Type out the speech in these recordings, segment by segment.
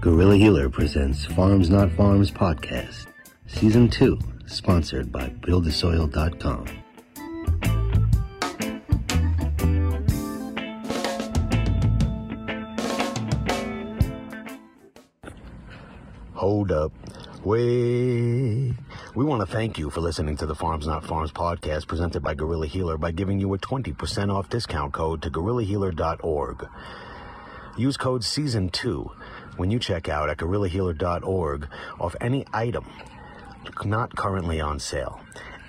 Gorilla Healer presents Farms Not Farms podcast, season two, sponsored by BuildTheSoil.com. Hold up. Wait. We want to thank you for listening to the Farms Not Farms podcast presented by Gorilla Healer by giving you a 20% off discount code to gorillahealer.org. Use code SEASON2 when you check out at gorillahealer.org off any item not currently on sale.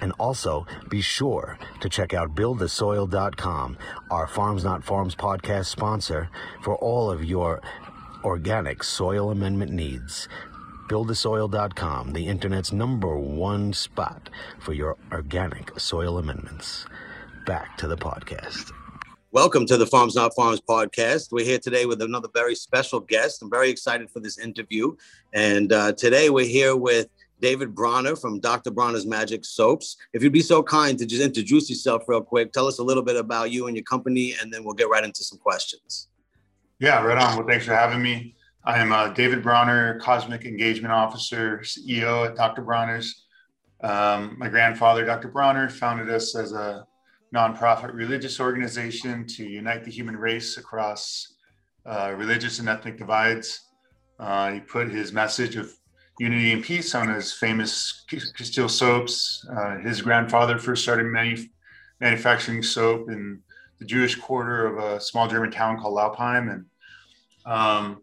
And also be sure to check out buildthesoil.com, our Farms Not Farms podcast sponsor, for all of your organic soil amendment needs. Buildthesoil.com, the internet's number one spot for your organic soil amendments. Back to the podcast. Welcome to the Farms Not Farms podcast. We're here today with another very special guest. I'm very excited for this interview. And uh, today we're here with David Bronner from Dr. Bronner's Magic Soaps. If you'd be so kind to just introduce yourself real quick, tell us a little bit about you and your company, and then we'll get right into some questions. Yeah, right on. Well, thanks for having me. I am uh, David Bronner, Cosmic Engagement Officer, CEO at Dr. Bronner's. Um, my grandfather, Dr. Bronner, founded us as a nonprofit religious organization to unite the human race across uh, religious and ethnic divides. Uh, he put his message of unity and peace on his famous Castile soaps. Uh, his grandfather first started manu- manufacturing soap in the Jewish quarter of a small German town called Laupheim, and um,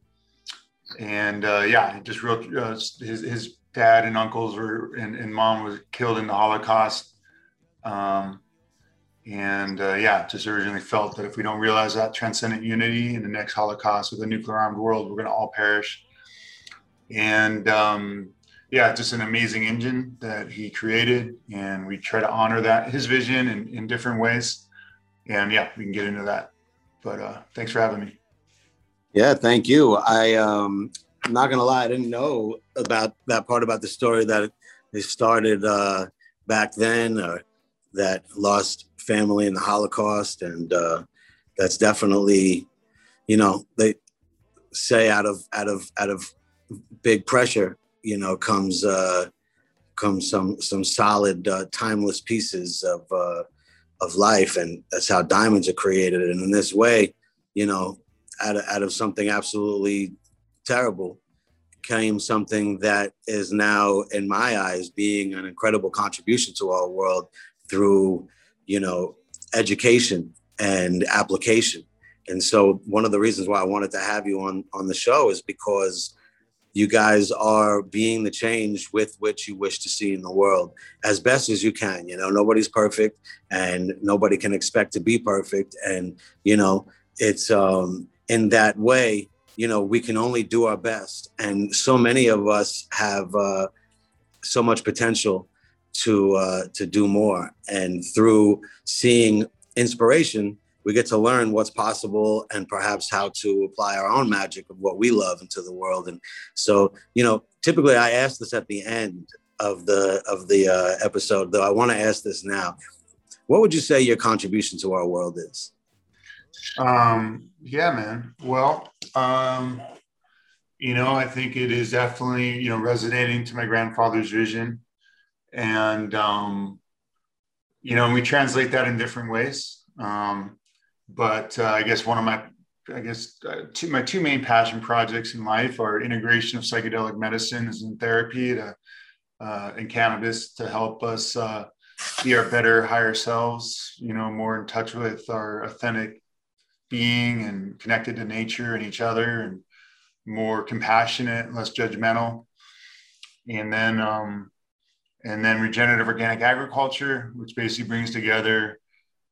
and uh, yeah, just real uh, his his dad and uncles were and, and mom was killed in the Holocaust. Um, and uh, yeah, just originally felt that if we don't realize that transcendent unity in the next Holocaust with a nuclear armed world, we're going to all perish. And um, yeah, just an amazing engine that he created. And we try to honor that, his vision in, in different ways. And yeah, we can get into that. But uh, thanks for having me. Yeah, thank you. I, um, I'm not going to lie, I didn't know about that part about the story that it started uh, back then or that lost family in the Holocaust, and uh, that's definitely, you know, they say out of out of out of big pressure, you know, comes uh, comes some some solid, uh, timeless pieces of uh, of life, and that's how diamonds are created. And in this way, you know, out of, out of something absolutely terrible came something that is now, in my eyes, being an incredible contribution to our world through you know, education and application. And so one of the reasons why I wanted to have you on on the show is because you guys are being the change with which you wish to see in the world as best as you can. You know, nobody's perfect and nobody can expect to be perfect. And, you know, it's um in that way, you know, we can only do our best. And so many of us have uh so much potential to uh, to do more. And through seeing inspiration, we get to learn what's possible and perhaps how to apply our own magic of what we love into the world. And so, you know, typically I ask this at the end of the of the uh, episode, though I want to ask this now. What would you say your contribution to our world is? Um, yeah, man. Well, um, you know, I think it is definitely, you know, resonating to my grandfather's vision and um, you know we translate that in different ways. Um, but uh, i guess one of my i guess uh, two, my two main passion projects in life are integration of psychedelic medicines and therapy to, uh, and cannabis to help us uh, be our better higher selves you know more in touch with our authentic being and connected to nature and each other and more compassionate less judgmental. And then um, and then regenerative organic agriculture, which basically brings together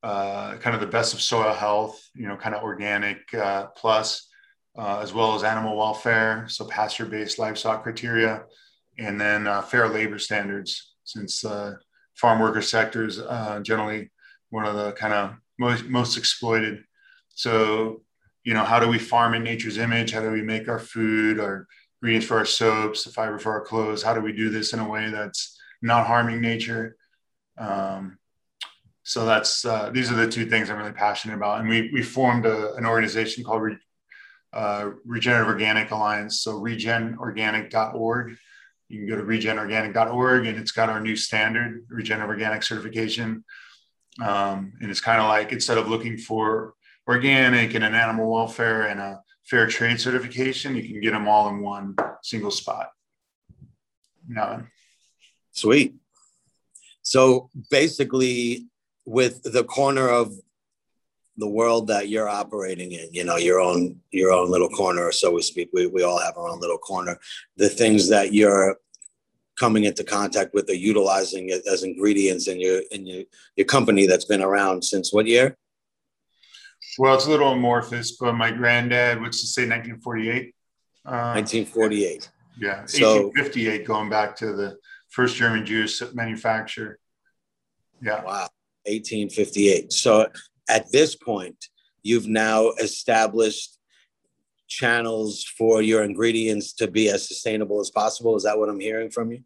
uh, kind of the best of soil health, you know, kind of organic uh, plus, uh, as well as animal welfare, so pasture-based livestock criteria, and then uh, fair labor standards, since uh, farm worker sector is uh, generally one of the kind of most, most exploited. So, you know, how do we farm in nature's image? How do we make our food, our ingredients for our soaps, the fiber for our clothes? How do we do this in a way that's not harming nature. Um, so that's uh, these are the two things I'm really passionate about. And we we formed a, an organization called Re, uh, Regenerative Organic Alliance. So regenorganic.org. You can go to regenorganic.org and it's got our new standard, Regenerative Organic certification. Um, and it's kind of like instead of looking for organic and an animal welfare and a fair trade certification, you can get them all in one single spot. Yeah. Sweet. So basically, with the corner of the world that you're operating in you know your own your own little corner so we speak we, we all have our own little corner the things that you're coming into contact with or utilizing it as ingredients in your in your, your company that's been around since what year well it's a little amorphous but my granddad which would say 1948 uh, 1948 yeah so, 1858 going back to the first german jewish manufacturer yeah wow 1858 so at this point, you've now established channels for your ingredients to be as sustainable as possible. Is that what I'm hearing from you?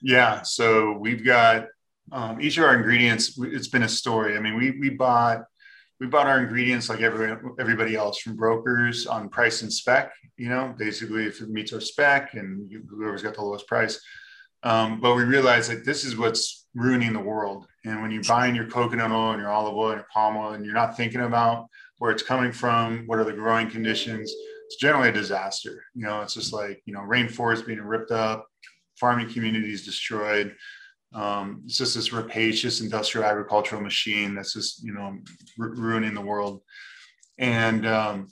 Yeah. So we've got um, each of our ingredients. It's been a story. I mean, we we bought we bought our ingredients like every, everybody else from brokers on price and spec. You know, basically if it meets our spec and whoever's got the lowest price. Um, but we realized that this is what's ruining the world. And when you're buying your coconut oil and your olive oil and your palm oil, and you're not thinking about where it's coming from, what are the growing conditions, it's generally a disaster. You know, it's just like, you know, rainforest being ripped up, farming communities destroyed. Um, it's just this rapacious industrial agricultural machine that's just, you know, r- ruining the world. And um,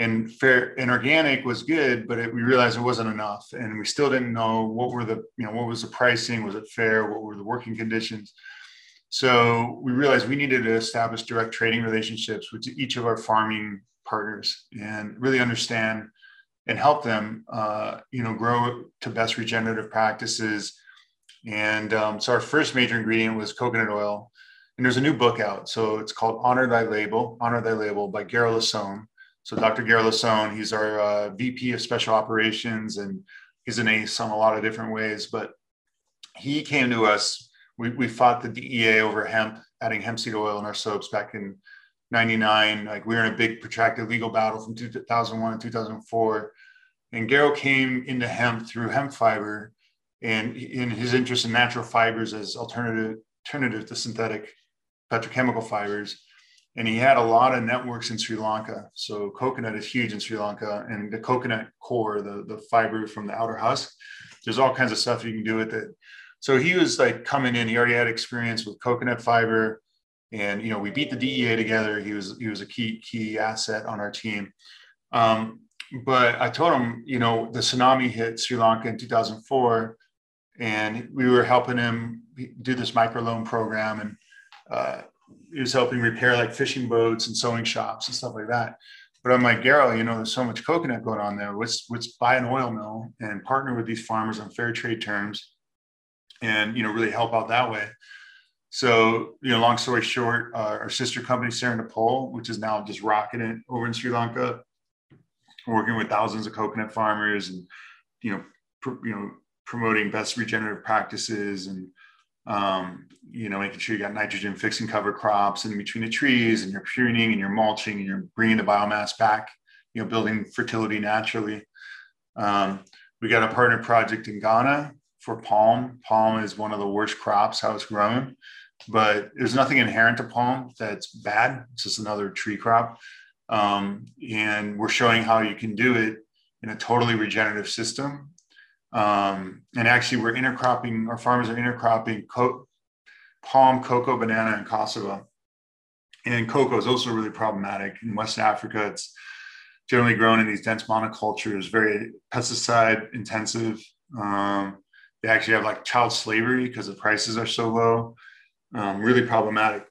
and fair and organic was good, but it, we realized it wasn't enough, and we still didn't know what were the you know what was the pricing, was it fair, what were the working conditions. So we realized we needed to establish direct trading relationships with each of our farming partners and really understand and help them, uh, you know, grow to best regenerative practices. And um, so our first major ingredient was coconut oil. And there's a new book out. So it's called Honor Thy Label, Honor Thy Label by Gero Leson. So Dr. Gero Leson, he's our uh, VP of Special Operations, and he's an ace on a lot of different ways. But he came to us. We, we fought the DEA over hemp, adding hemp seed oil in our soaps back in 99. Like we were in a big protracted legal battle from 2001 and 2004. And Gero came into hemp through hemp fiber and in his interest in natural fibers as alternative, alternative to synthetic petrochemical fibers and he had a lot of networks in Sri Lanka. So coconut is huge in Sri Lanka, and the coconut coir, the the fiber from the outer husk, there's all kinds of stuff you can do with it. So he was like coming in. He already had experience with coconut fiber, and you know we beat the DEA together. He was he was a key key asset on our team. Um, but I told him, you know, the tsunami hit Sri Lanka in 2004, and we were helping him do this microloan program and. Uh, was helping repair like fishing boats and sewing shops and stuff like that. But I'm like, Gero, you know, there's so much coconut going on there. Let's let's buy an oil mill and partner with these farmers on fair trade terms, and you know, really help out that way. So, you know, long story short, uh, our sister company, Serendipol, which is now just rocking it over in Sri Lanka, working with thousands of coconut farmers and you know, pr- you know, promoting best regenerative practices and um, you know, making sure you got nitrogen fixing cover crops in between the trees and you're pruning and you're mulching and you're bringing the biomass back, you know, building fertility naturally. Um, we got a partner project in Ghana for palm. Palm is one of the worst crops, how it's grown, but there's nothing inherent to palm that's bad. It's just another tree crop. Um, and we're showing how you can do it in a totally regenerative system um, and actually, we're intercropping, our farmers are intercropping co- palm, cocoa, banana, and cassava. And cocoa is also really problematic. In West Africa, it's generally grown in these dense monocultures, very pesticide intensive. Um, they actually have like child slavery because the prices are so low. Um, really problematic.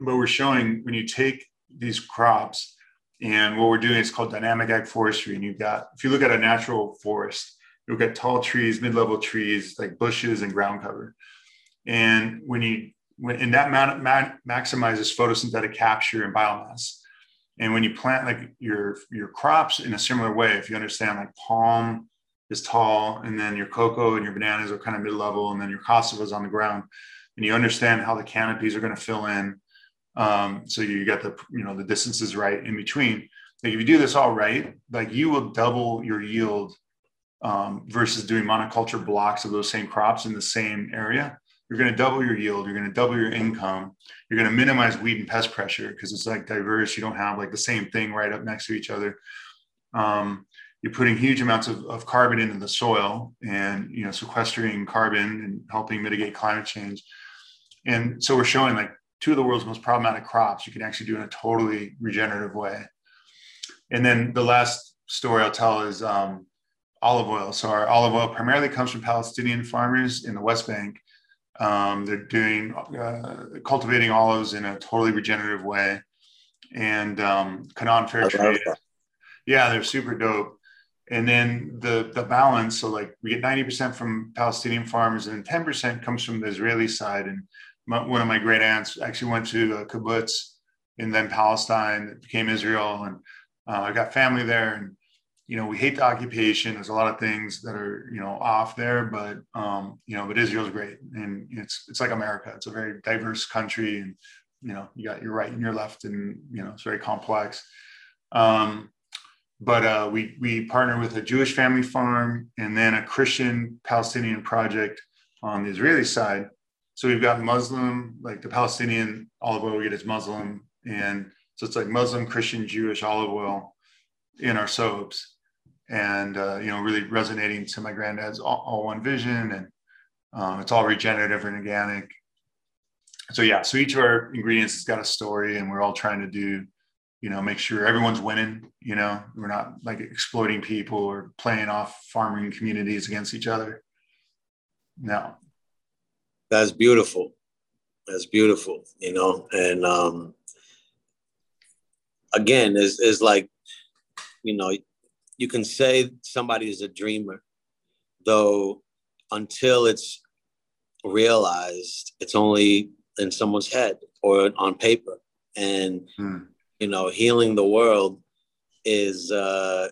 But we're showing when you take these crops, and what we're doing is called dynamic agroforestry. And you've got, if you look at a natural forest, you'll get tall trees, mid-level trees, like bushes and ground cover. And when you when and that ma- ma- maximizes photosynthetic capture and biomass. And when you plant like your your crops in a similar way, if you understand like palm is tall, and then your cocoa and your bananas are kind of mid-level, and then your cassava is on the ground, and you understand how the canopies are going to fill in, um, so you get the you know the distances right in between like if you do this all right, like you will double your yield um, versus doing monoculture blocks of those same crops in the same area. You're going to double your yield. You're going to double your income. You're going to minimize weed and pest pressure because it's like diverse. You don't have like the same thing right up next to each other. Um, you're putting huge amounts of, of carbon into the soil and you know sequestering carbon and helping mitigate climate change. And so we're showing like two of the world's most problematic crops you can actually do in a totally regenerative way. And then the last story I'll tell is um, olive oil. So our olive oil primarily comes from Palestinian farmers in the West Bank. Um, they're doing uh, cultivating olives in a totally regenerative way, and um, Canaan Fair Trade. Yeah, they're super dope. And then the the balance, so like we get ninety percent from Palestinian farmers, and ten percent comes from the Israeli side. And my, one of my great aunts actually went to a kibbutz in then Palestine, it became Israel, and uh, I got family there, and you know we hate the occupation. There's a lot of things that are you know off there, but um, you know, but Israel's great, and it's it's like America. It's a very diverse country, and you know you got your right and your left, and you know it's very complex. Um, but uh, we we partner with a Jewish family farm and then a Christian Palestinian project on the Israeli side. So we've got Muslim, like the Palestinian olive oil we get is Muslim, and so it's like Muslim, Christian, Jewish olive oil in our soaps, and uh, you know, really resonating to my granddad's all, all one vision, and um, it's all regenerative and organic. So yeah, so each of our ingredients has got a story, and we're all trying to do, you know, make sure everyone's winning. You know, we're not like exploiting people or playing off farming communities against each other. No, that's beautiful. That's beautiful. You know, and um, again is is like you know you can say somebody is a dreamer though until it's realized it's only in someone's head or on paper and hmm. you know healing the world is uh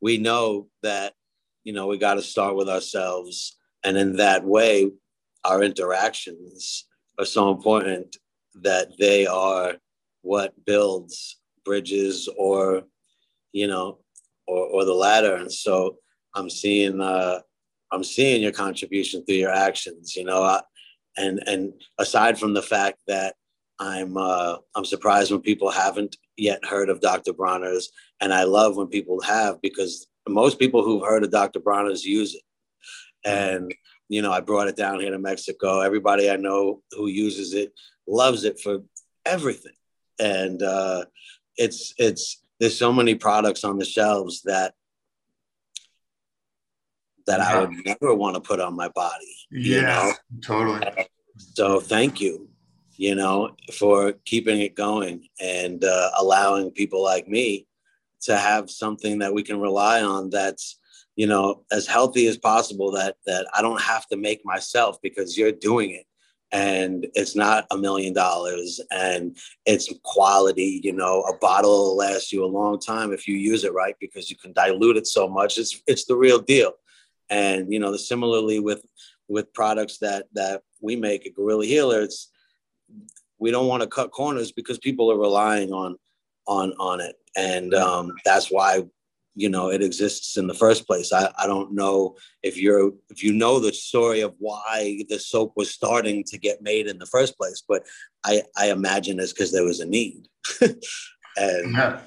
we know that you know we got to start with ourselves and in that way our interactions are so important that they are what builds bridges or you know or, or the latter. And so i'm seeing uh i'm seeing your contribution through your actions you know I, and and aside from the fact that i'm uh i'm surprised when people haven't yet heard of dr bronner's and i love when people have because most people who've heard of dr bronner's use it. And you know i brought it down here to mexico. Everybody i know who uses it loves it for everything. And uh it's it's there's so many products on the shelves that that yeah. I would never want to put on my body. Yeah, you know? totally. So thank you, you know, for keeping it going and uh, allowing people like me to have something that we can rely on that's you know as healthy as possible that that I don't have to make myself because you're doing it and it's not a million dollars and it's quality you know a bottle will last you a long time if you use it right because you can dilute it so much it's it's the real deal. And you know similarly with with products that that we make at gorilla healer it's we don't want to cut corners because people are relying on on on it. And um, that's why you know it exists in the first place. I, I don't know if you're if you know the story of why the soap was starting to get made in the first place but i i imagine it's because there was a need. And yeah.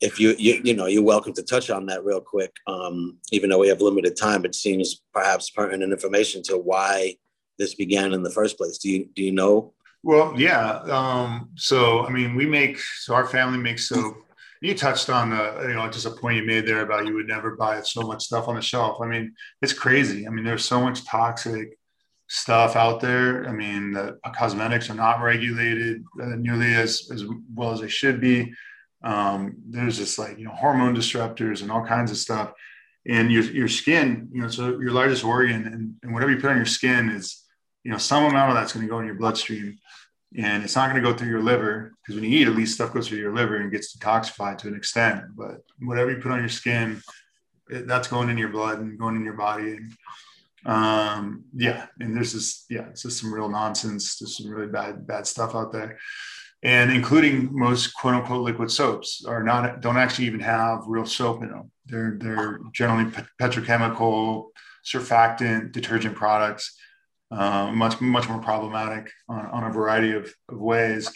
if you, you you know you're welcome to touch on that real quick um, even though we have limited time it seems perhaps pertinent information to why this began in the first place. Do you do you know? Well yeah um, so i mean we make so our family makes soap you touched on the you know just a point you made there about you would never buy so much stuff on the shelf. I mean it's crazy. I mean there's so much toxic stuff out there. I mean the cosmetics are not regulated uh, nearly as, as well as they should be. Um, there's just like you know hormone disruptors and all kinds of stuff. And your, your skin you know so your largest organ and, and whatever you put on your skin is you know some amount of that's going to go in your bloodstream and it's not going to go through your liver because when you eat, at least stuff goes through your liver and gets detoxified to an extent. But whatever you put on your skin, it, that's going in your blood and going in your body. And um, yeah, and there's this, yeah, it's just some real nonsense. There's some really bad, bad stuff out there. and including most quote unquote liquid soaps are not don't actually even have real soap in them. They're they're generally petrochemical, surfactant, detergent products, uh, much much more problematic on, on a variety of, of ways.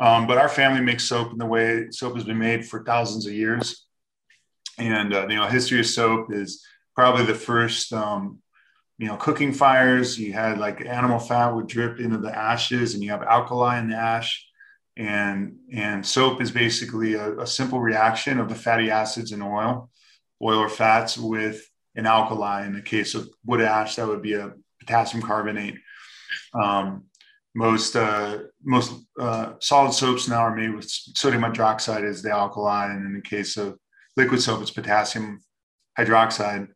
Um, but our family makes soap in the way soap has been made for thousands of years, and uh, you know, history of soap is probably the first um, you know cooking fires. You had like animal fat would drip into the ashes, and you have alkali in the ash and and soap is basically a, a, simple reaction of the fatty acids in oil oil or fats with an alkali in the case of wood ash that would be a potassium carbonate um, most uh, most uh, solid soaps now are made with sodium hydroxide as the alkali and in the case of liquid soap it's potassium hydroxide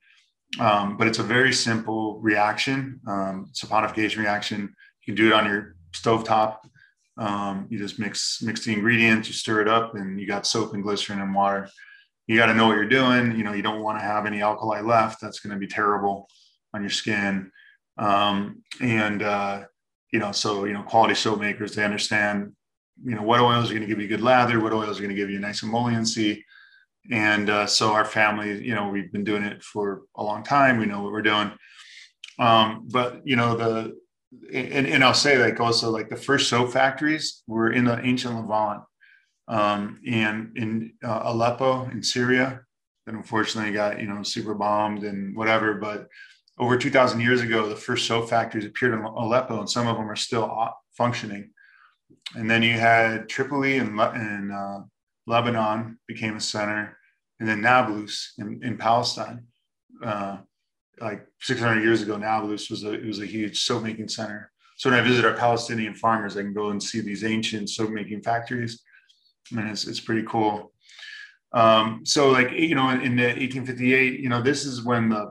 um, but it's a very simple reaction um, saponification reaction you can do it on your stovetop um, you just mix mix the ingredients, you stir it up, and you got soap and glycerin and water. You got to know what you're doing. You know, you don't want to have any alkali left. That's going to be terrible on your skin. Um, and uh, you know, so you know, quality soap makers they understand. You know, what oils are going to give you good lather, what oils are going to give you nice emolliency. And uh, so our family, you know, we've been doing it for a long time. We know what we're doing. Um, but you know, the and, and I'll say like also like the first soap factories were in the ancient Levant um, and in uh, Aleppo in Syria that unfortunately got you know super bombed and whatever. But over 2,000 years ago, the first soap factories appeared in Aleppo, and some of them are still functioning. And then you had Tripoli and, and uh, Lebanon became a center, and then Nablus in, in Palestine. Uh, like 600 years ago, Nablus was a it was a huge soap making center. So when I visit our Palestinian farmers, I can go and see these ancient soap making factories, and it's it's pretty cool. Um, so like you know, in, in the 1858, you know, this is when the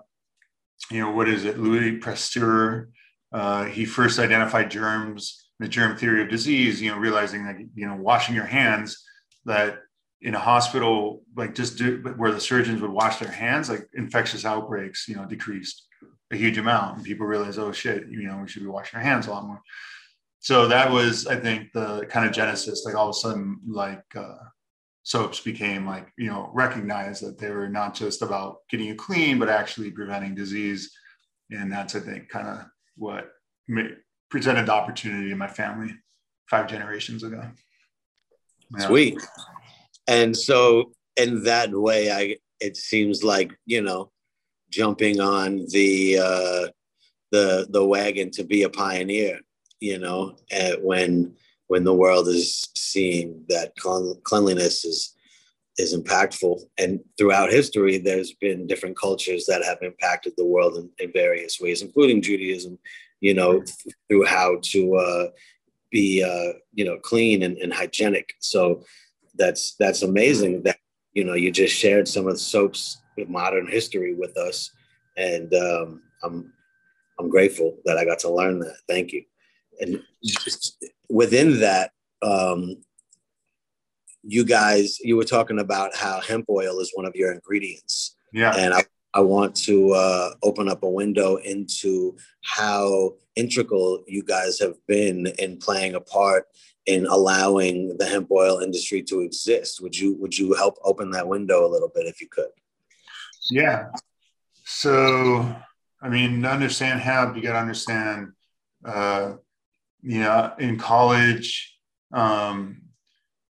you know what is it, Louis Pasteur, uh, he first identified germs, the germ theory of disease. You know, realizing that you know washing your hands that in a hospital, like just do, where the surgeons would wash their hands, like infectious outbreaks, you know, decreased a huge amount. And people realize, oh shit, you know, we should be washing our hands a lot more. So that was, I think, the kind of genesis. Like all of a sudden, like uh, soaps became like, you know, recognized that they were not just about getting you clean, but actually preventing disease. And that's, I think, kind of what presented the opportunity in my family five generations ago. Yeah. Sweet and so in that way i it seems like you know jumping on the uh the the wagon to be a pioneer you know when when the world is seeing that cleanliness is is impactful. And throughout history there's been different cultures that have impacted the world in, in various ways including judaism you know through how to uh, be uh, you know clean and, and hygienic. So that's that's amazing that you know you just shared some of the soaps with modern history with us. And um, i'm i'm grateful that i got to learn that. Thank you and within that um, you guys you were talking about how hemp oil is one of your ingredients yeah and i I want to uh, open up a window into how integral you guys have been in playing a part in allowing the hemp oil industry to exist. Would you would you help open that window a little bit if you could? Yeah. So I mean, to understand hemp, you got to understand. Uh, you know, in college, um,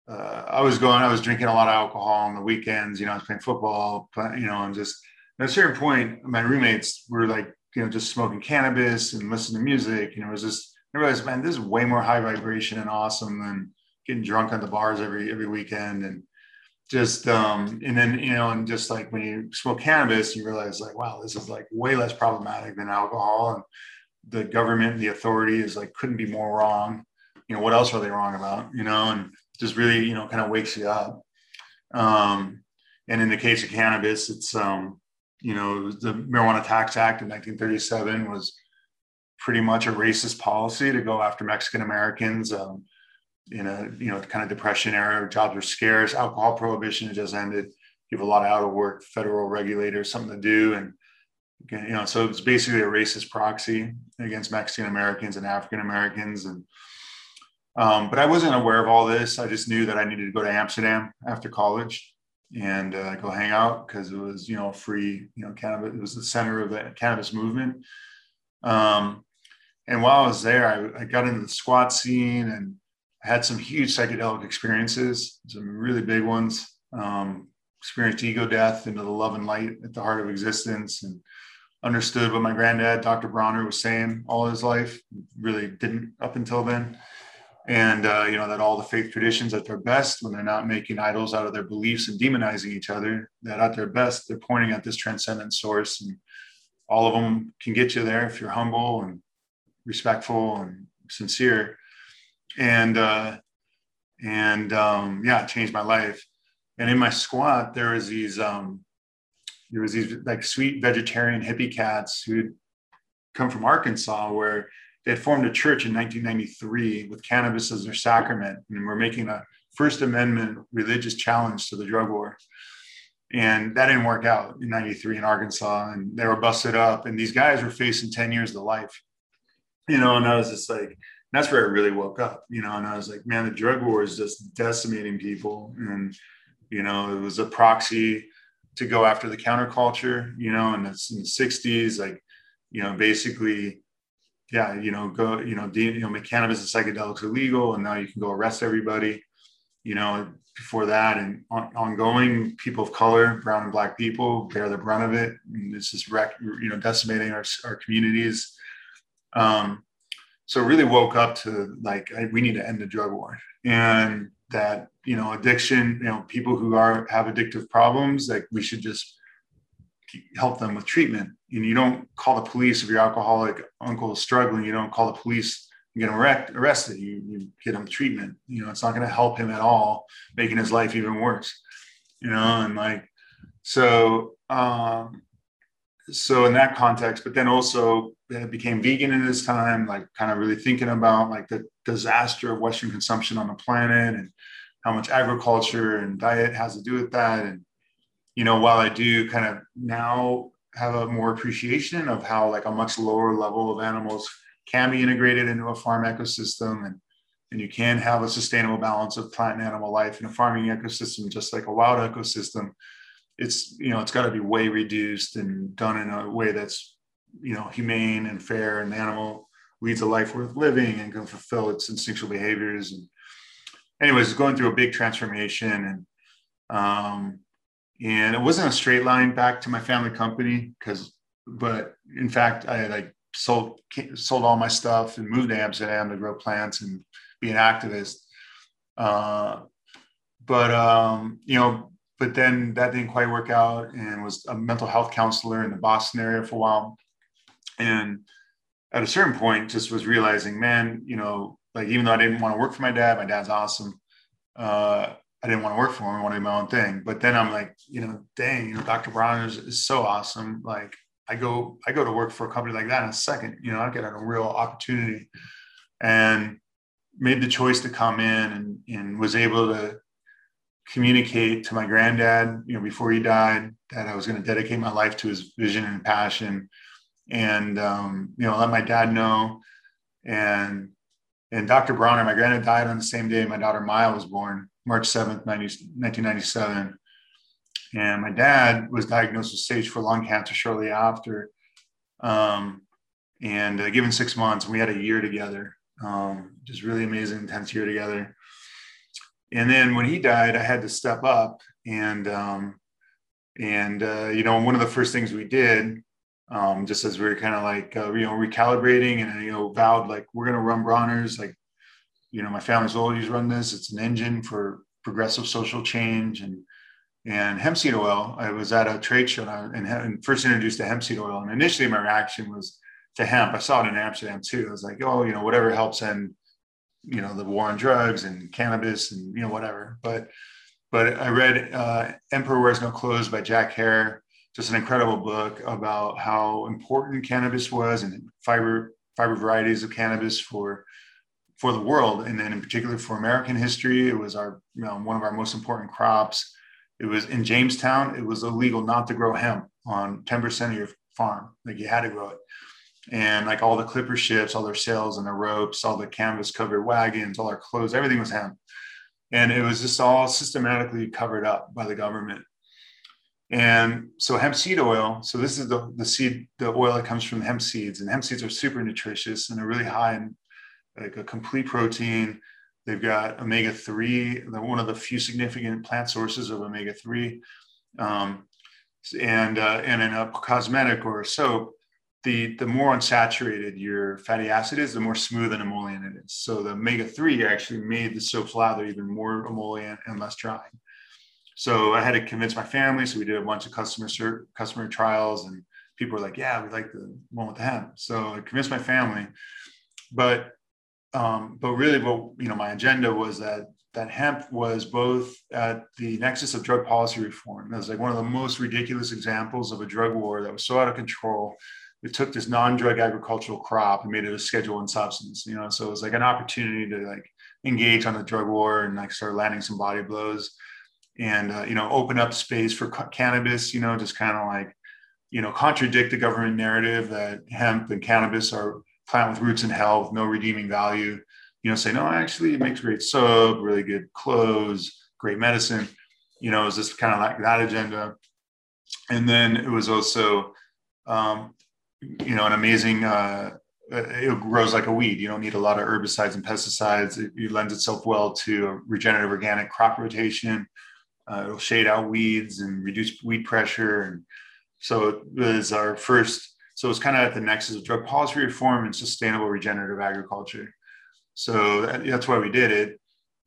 uh, I was going, I was drinking a lot of alcohol on the weekends. You know, I was playing football, you know, and just at a certain point, my roommates were like, you know, just smoking cannabis and listening to music. Know, it was just I realized, man, this is way more high vibration and awesome than getting drunk at the bars every every weekend and just um and then you know and just like when you smoke cannabis you realize like wow this is like way less problematic than alcohol and the government the authority is like couldn't be more wrong you know what else are they wrong about you know and just really you know kind of wakes you up um and in the case of cannabis it's um you know the marijuana tax act in 1937 was pretty much a racist policy to go after Mexican Americans. Um, in a you know kind of depression era, jobs were scarce. Alcohol prohibition just ended. You have a lot of out of work federal regulators, something to do, and you know so it's basically a racist proxy against Mexican Americans and African Americans. And Um, but I wasn't aware of all this. I just knew that I needed to go to Amsterdam after college and uh, go hang out because it was, you know, free, you know, cannabis. It was the center of the cannabis movement. Um, and while I was there, I, I, got into the squat scene and I had some huge psychedelic experiences, some really big ones. Um, experienced ego death into the love and light at the heart of existence and understood what my granddad, Dr. Bronner, was saying all his life. Really didn't up until then and uh, you know that all the faith traditions at their best when they're not making idols out of their beliefs and demonizing each other that at their best they're pointing at this transcendent source and all of them can get you there if you're humble and respectful and sincere and uh, and um, yeah it changed my life and in my squat there was these um, there was these like sweet vegetarian hippie cats who'd come from arkansas where they had formed a church in 1993 with cannabis as their sacrament and were making a First Amendment religious challenge to the drug war. And that didn't work out in 93 in Arkansas. And they were busted up. And these guys were facing 10 years to life. You know, and I was just like, that's where I really woke up, you know, and I was like, man, the drug war is just decimating people. And, you know, it was a proxy to go after the counterculture, you know, and it's in the 60s, like, you know, basically yeah, you know, go, you know, you know, make cannabis and psychedelics illegal, and now you can go arrest everybody. You know, before that, and on- ongoing, people of color, brown and black people, bear the brunt of it. And this is, rec- you know, decimating our our communities. Um, so really woke up to like I, we need to end the drug war, and that you know, addiction, you know, people who are have addictive problems, like we should just help them with treatment. And you don't call the police if your alcoholic uncle is struggling. You don't call the police and get him arrested. You, you get him treatment. You know, it's not going to help him at all, making his life even worse. You know, and like so. Um, so in that context, but then also became vegan in this time, like kind of really thinking about like the disaster of Western consumption on the planet and how much agriculture and diet has to do with that. And you know, while I do kind of now have a more appreciation of how like a much lower level of animals can be integrated into a farm ecosystem and and you can have a sustainable balance of plant and animal life in a farming ecosystem just like a wild ecosystem it's you know it's got to be way reduced and done in a way that's you know humane and fair and the animal leads a life worth living and can fulfill its instinctual behaviors and anyways going through a big transformation and um, and it wasn't a straight line back to my family company because but in fact i like sold sold all my stuff and moved to amsterdam to grow plants and be an activist. Uh, but um, you know but then that didn't quite work out and was a mental health counselor in the boston area for a while. And at a certain point just was realizing man you know like even though i didn't want to work for my dad my dad's awesome uh, I didn't want to work for him. I wanted my own thing. But then I'm like, you know, dang, you know, Dr. Bronner's, is so awesome. Like I go, I go to work for a company like that in a second, you know, I get a real opportunity and made the choice to come in and, and was able to communicate to my granddad, you know, before he died that I was going to dedicate my life to his vision and passion and, um, you know, let my dad know. And, and Dr. Bronner, my granddad died on the same day my daughter Maya was born March 7th, 90, 1997. And my dad was diagnosed with stage four lung cancer shortly after. Um, and uh, given six months, we had a year together, um, just really amazing, intense year together. And then when he died, I had to step up and, um, and, uh, you know, one of the first things we did, um, just as we were kind of like, uh, you know, recalibrating and, you know, vowed like, we're to run Bronner's like you know, my family's always run this. It's an engine for progressive social change and and hemp seed oil. I was at a trade show and, and first introduced to hemp seed oil, and initially my reaction was to hemp. I saw it in Amsterdam too. I was like, oh, you know, whatever helps end, you know, the war on drugs and cannabis and you know whatever. But but I read uh, Emperor Wears No Clothes by Jack Herer, just an incredible book about how important cannabis was and fiber fiber varieties of cannabis for for the world, and then in particular for American history, it was our you know, one of our most important crops. It was in Jamestown. It was illegal not to grow hemp on 10% of your farm. Like you had to grow it. and like all the clipper ships, all their sails and their ropes, all the canvas covered wagons, all our clothes, everything was hemp. And it was just all systematically covered up by the government. And so hemp seed oil, so this is the, the seed, the oil that comes from hemp seeds. And hemp seeds are super nutritious and they're really high in like a complete protein. They've got omega 3, they're one of the few significant plant sources of omega 3. Um, and, uh, and in a cosmetic or a soap, the, the more unsaturated your fatty acid is, the more smooth and emollient it is. So the omega 3 actually made the soap lather even more emollient and less drying. So I had to convince my family. So we did a bunch of customer customer trials, and people were like, "Yeah, we like the one with the hemp." So I convinced my family, but um, but really, what you know, my agenda was that that hemp was both at the nexus of drug policy reform. It was like one of the most ridiculous examples of a drug war that was so out of control. It took this non-drug agricultural crop and made it a Schedule One substance. You know, so it was like an opportunity to like engage on the drug war and like start landing some body blows and uh, you know open up space for cannabis you know just kind of like you know contradict the government narrative that hemp and cannabis are plant with roots in health no redeeming value you know say no actually it makes great soap really good clothes great medicine you know is this kind of like that agenda and then it was also um, you know an amazing uh, it grows like a weed. You don't need a lot of herbicides and pesticides. It, it lends itself well to regenerative organic crop rotation. Uh, it'll shade out weeds and reduce weed pressure. And so it was our first, so it was kind of at the nexus of drug policy reform and sustainable regenerative agriculture. So that, that's why we did it.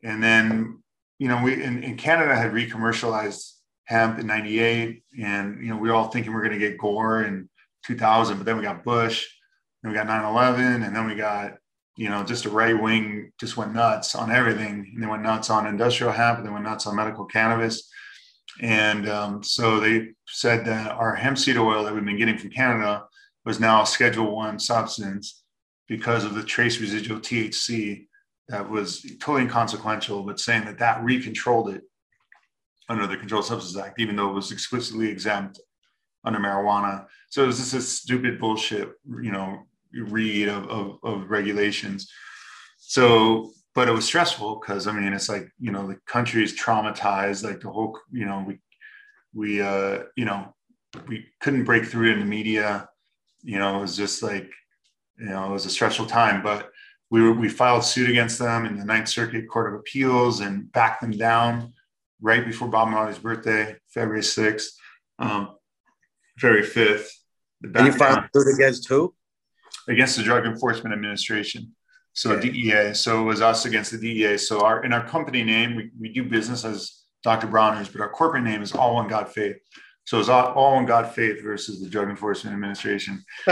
And then, you know, we in, in Canada had recommercialized hemp in 98. And, you know, we were all thinking we are going to get Gore in 2000, but then we got Bush, and we got 9 11, and then we got you know, just a right wing just went nuts on everything. And they went nuts on industrial hemp, they went nuts on medical cannabis. And um, so they said that our hemp seed oil that we've been getting from Canada was now a Schedule One substance because of the trace residual THC that was totally inconsequential, but saying that that recontrolled it under the Controlled Substances Act, even though it was explicitly exempt under marijuana. So it was just a stupid bullshit, you know, read of, of, of regulations. So, but it was stressful because I mean, it's like, you know, the country is traumatized, like the whole, you know, we, we, uh, you know, we couldn't break through in the media. You know, it was just like, you know, it was a stressful time, but we were, we filed suit against them in the Ninth Circuit Court of Appeals and backed them down right before Bob Marley's birthday, February 6th, um, February 5th. And you filed suit against who? Against the Drug Enforcement Administration. So okay. DEA. So it was us against the DEA. So our in our company name, we, we do business as Dr. Bronner's, but our corporate name is All One God Faith. So it's all, all One God Faith versus the Drug Enforcement Administration.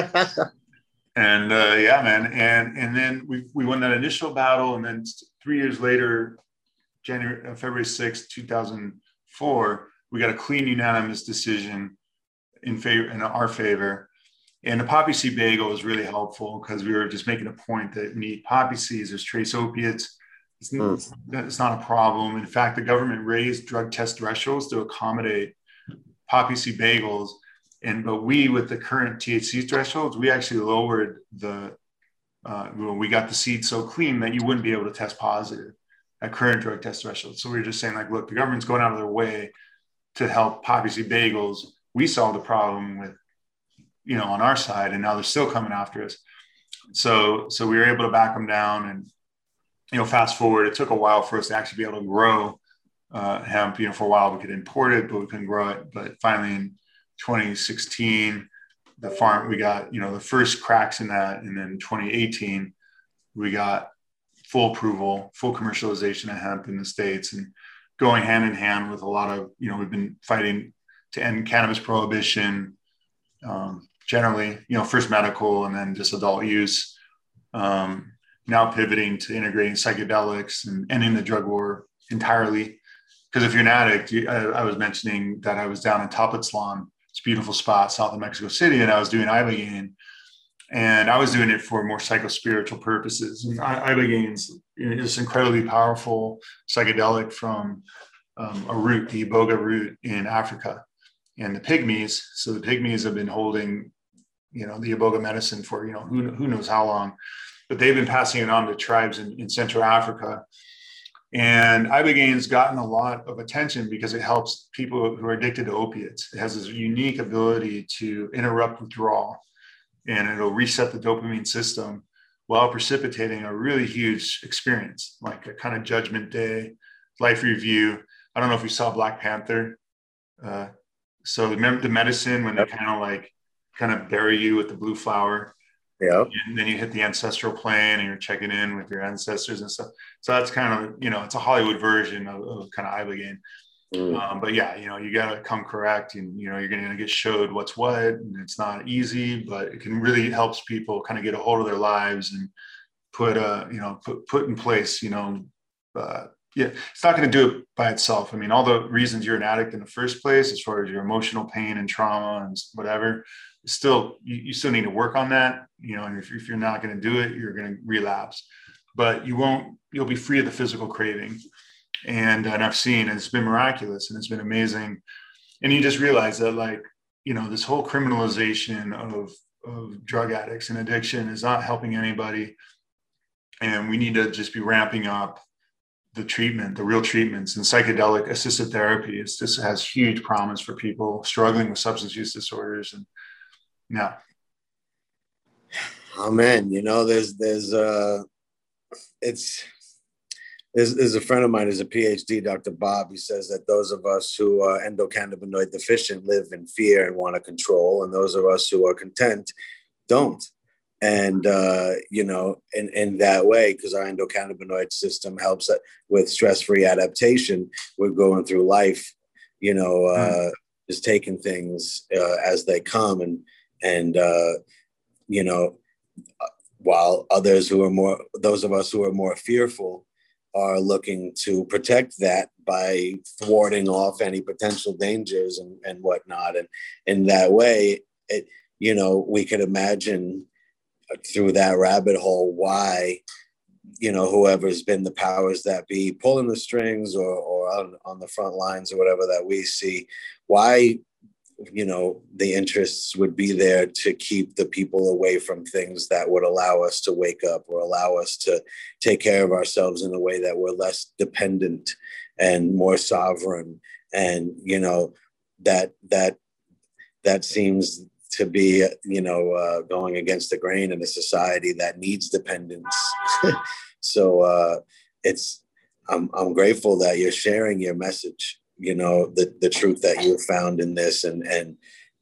and uh, yeah, man. And and then we we won that initial battle, and then three years later, January uh, February 6, 2004, we got a clean unanimous decision in favor in our favor and the poppy seed bagel was really helpful because we were just making a point that we eat poppy seeds, there's trace opiates. It's, mm. it's not a problem. In fact, the government raised drug test thresholds to accommodate poppy seed bagels. And but we, with the current THC thresholds, we actually lowered the uh, we got the seed so clean that you wouldn't be able to test positive at current drug test thresholds. So we were just saying, like, look, the government's going out of their way to help poppy seed bagels. We solved the problem with you know, on our side, and now they're still coming after us. So, so we were able to back them down, and you know, fast forward, it took a while for us to actually be able to grow uh, hemp. You know, for a while we could import it, but we couldn't grow it. But finally, in 2016, the farm we got you know the first cracks in that, and then 2018 we got full approval, full commercialization of hemp in the states, and going hand in hand with a lot of you know we've been fighting to end cannabis prohibition. Um, generally, you know, first medical and then just adult use. Um, now pivoting to integrating psychedelics and ending the drug war entirely. Because if you're an addict, I, I, was mentioning that I was down in Tepoztlán, it's a beautiful spot south of Mexico City, and I was doing ibogaine, and I was doing it for more psychospiritual purposes. And ibogaine is this incredibly powerful psychedelic from um, a root, the iboga root in Africa and the pygmies. So the pygmies have been holding you know, the iboga medicine for, you know, who, who knows how long, but they've been passing it on to tribes in, in Central Africa. And Ibogaine gotten a lot of attention because it helps people who are addicted to opiates. It has this unique ability to interrupt withdrawal and it'll reset the dopamine system while precipitating a really huge experience, like a kind of judgment day, life review. I don't know if you saw Black Panther. Uh, so remember the medicine when they kind of like kind of bury you with the blue flower. Yeah. And then you hit the ancestral plane and you're checking in with your ancestors and stuff. So that's kind of, you know, it's a Hollywood version of, of kind of Ibogaine. Mm. Um, but yeah, you know, you got to come correct and, you know, you're going to get showed what's what and it's not easy, but it can really helps people kind of get a hold of their lives and put, uh, you know, put, put in place, you know, uh, yeah, it's not going to do it by itself. I mean, all the reasons you're an addict in the first place, as far as your emotional pain and trauma and whatever, still you, you still need to work on that. You know, and if, if you're not going to do it, you're going to relapse. But you won't. You'll be free of the physical craving, and and I've seen and it's been miraculous and it's been amazing. And you just realize that like you know this whole criminalization of of drug addicts and addiction is not helping anybody, and we need to just be ramping up the treatment, the real treatments, and psychedelic assisted therapy. It's just has huge promise for people struggling with substance use disorders, and yeah. Oh man, you know, there's there's uh, it's there's, there's a friend of mine who's a PhD, Dr. Bob. He says that those of us who are endocannabinoid deficient live in fear and want to control, and those of us who are content don't and uh, you know in, in that way because our endocannabinoid system helps with stress-free adaptation we're going through life you know uh, mm. just taking things uh, as they come and and uh, you know while others who are more those of us who are more fearful are looking to protect that by thwarting off any potential dangers and, and whatnot and in that way it you know we could imagine through that rabbit hole why you know whoever's been the powers that be pulling the strings or, or on, on the front lines or whatever that we see why you know the interests would be there to keep the people away from things that would allow us to wake up or allow us to take care of ourselves in a way that we're less dependent and more sovereign. And you know that that that seems to be, you know, uh, going against the grain in a society that needs dependence. so uh, it's, I'm, I'm grateful that you're sharing your message, you know, the, the truth that you found in this and, and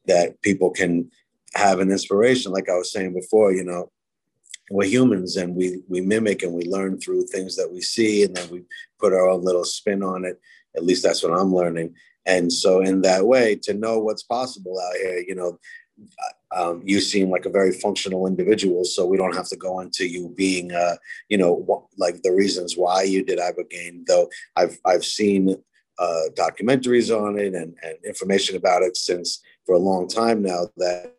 that people can have an inspiration. Like I was saying before, you know, we're humans and we, we mimic and we learn through things that we see and then we put our own little spin on it. At least that's what I'm learning. And so, in that way, to know what's possible out here, you know, um, you seem like a very functional individual, so we don't have to go into you being, uh, you know, like the reasons why you did ibogaine. Though I've I've seen uh, documentaries on it and, and information about it since for a long time now. That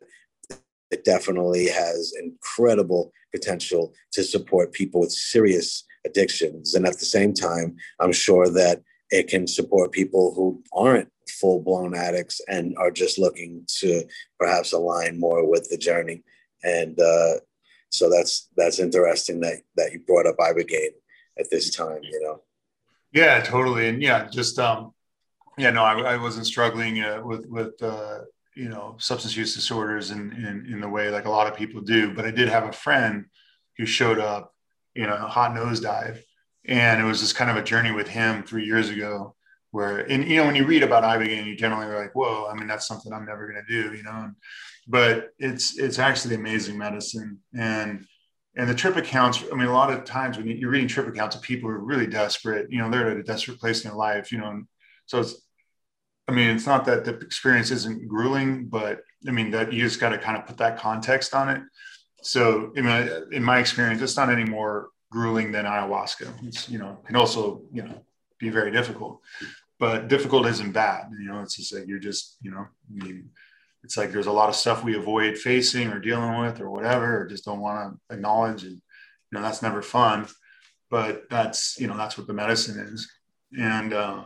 it definitely has incredible potential to support people with serious addictions, and at the same time, I'm sure that it can support people who aren't full blown addicts and are just looking to perhaps align more with the journey. And uh, so that's that's interesting that that you brought up Ibogaine at this time. You know. Yeah, totally, and yeah, just um, yeah, no, I, I wasn't struggling uh, with with uh, you know substance use disorders in, in in the way like a lot of people do, but I did have a friend who showed up, you know, hot nosedive, and it was just kind of a journey with him three years ago where and you know when you read about ibogaine you generally are like whoa i mean that's something i'm never going to do you know? But it's it's actually amazing medicine. And and the trip accounts i mean a lot of times when you're reading trip accounts of people who are really desperate you know they're at a desperate place in their life you know? And so it's i mean it's not that the experience isn't grueling but i mean that you just got to kind of put that context on it. So in my, in my experience it's not any more grueling than ayahuasca it's you know can also you know be very difficult but difficult isn't bad. You know, it's just like you're just, you know, I mean, it's like there's a lot of stuff we avoid facing or dealing with or whatever, or just don't want to acknowledge. And, you know, that's never fun. But that's, you know, that's what the medicine is. And, uh,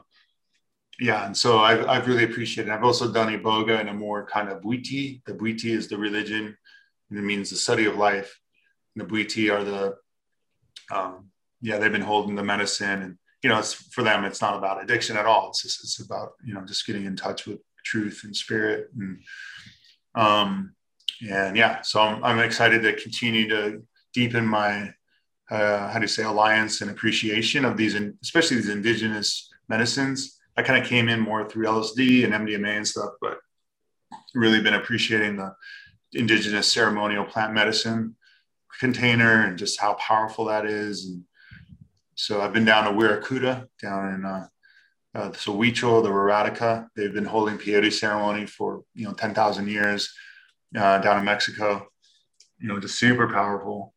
yeah, and so I've, I've really appreciated it. I've also done Iboga in a more kind of Bwiti. The Bwiti is the religion and it means the study of life. And the Bwiti are the, um, yeah, they've been holding the medicine, and you know, it's for them, it's not about addiction at all. It's just it's about you know just getting in touch with truth and spirit, and um, and yeah, so I'm I'm excited to continue to deepen my uh, how do you say alliance and appreciation of these, especially these indigenous medicines. I kind of came in more through LSD and MDMA and stuff, but really been appreciating the indigenous ceremonial plant medicine container and just how powerful that is. And so I've been down to Wirakuta, down in uh, uh, the Soweto, the Warataka. They've been holding peyote ceremony for you know ten thousand years uh, down in Mexico. You know, just super powerful.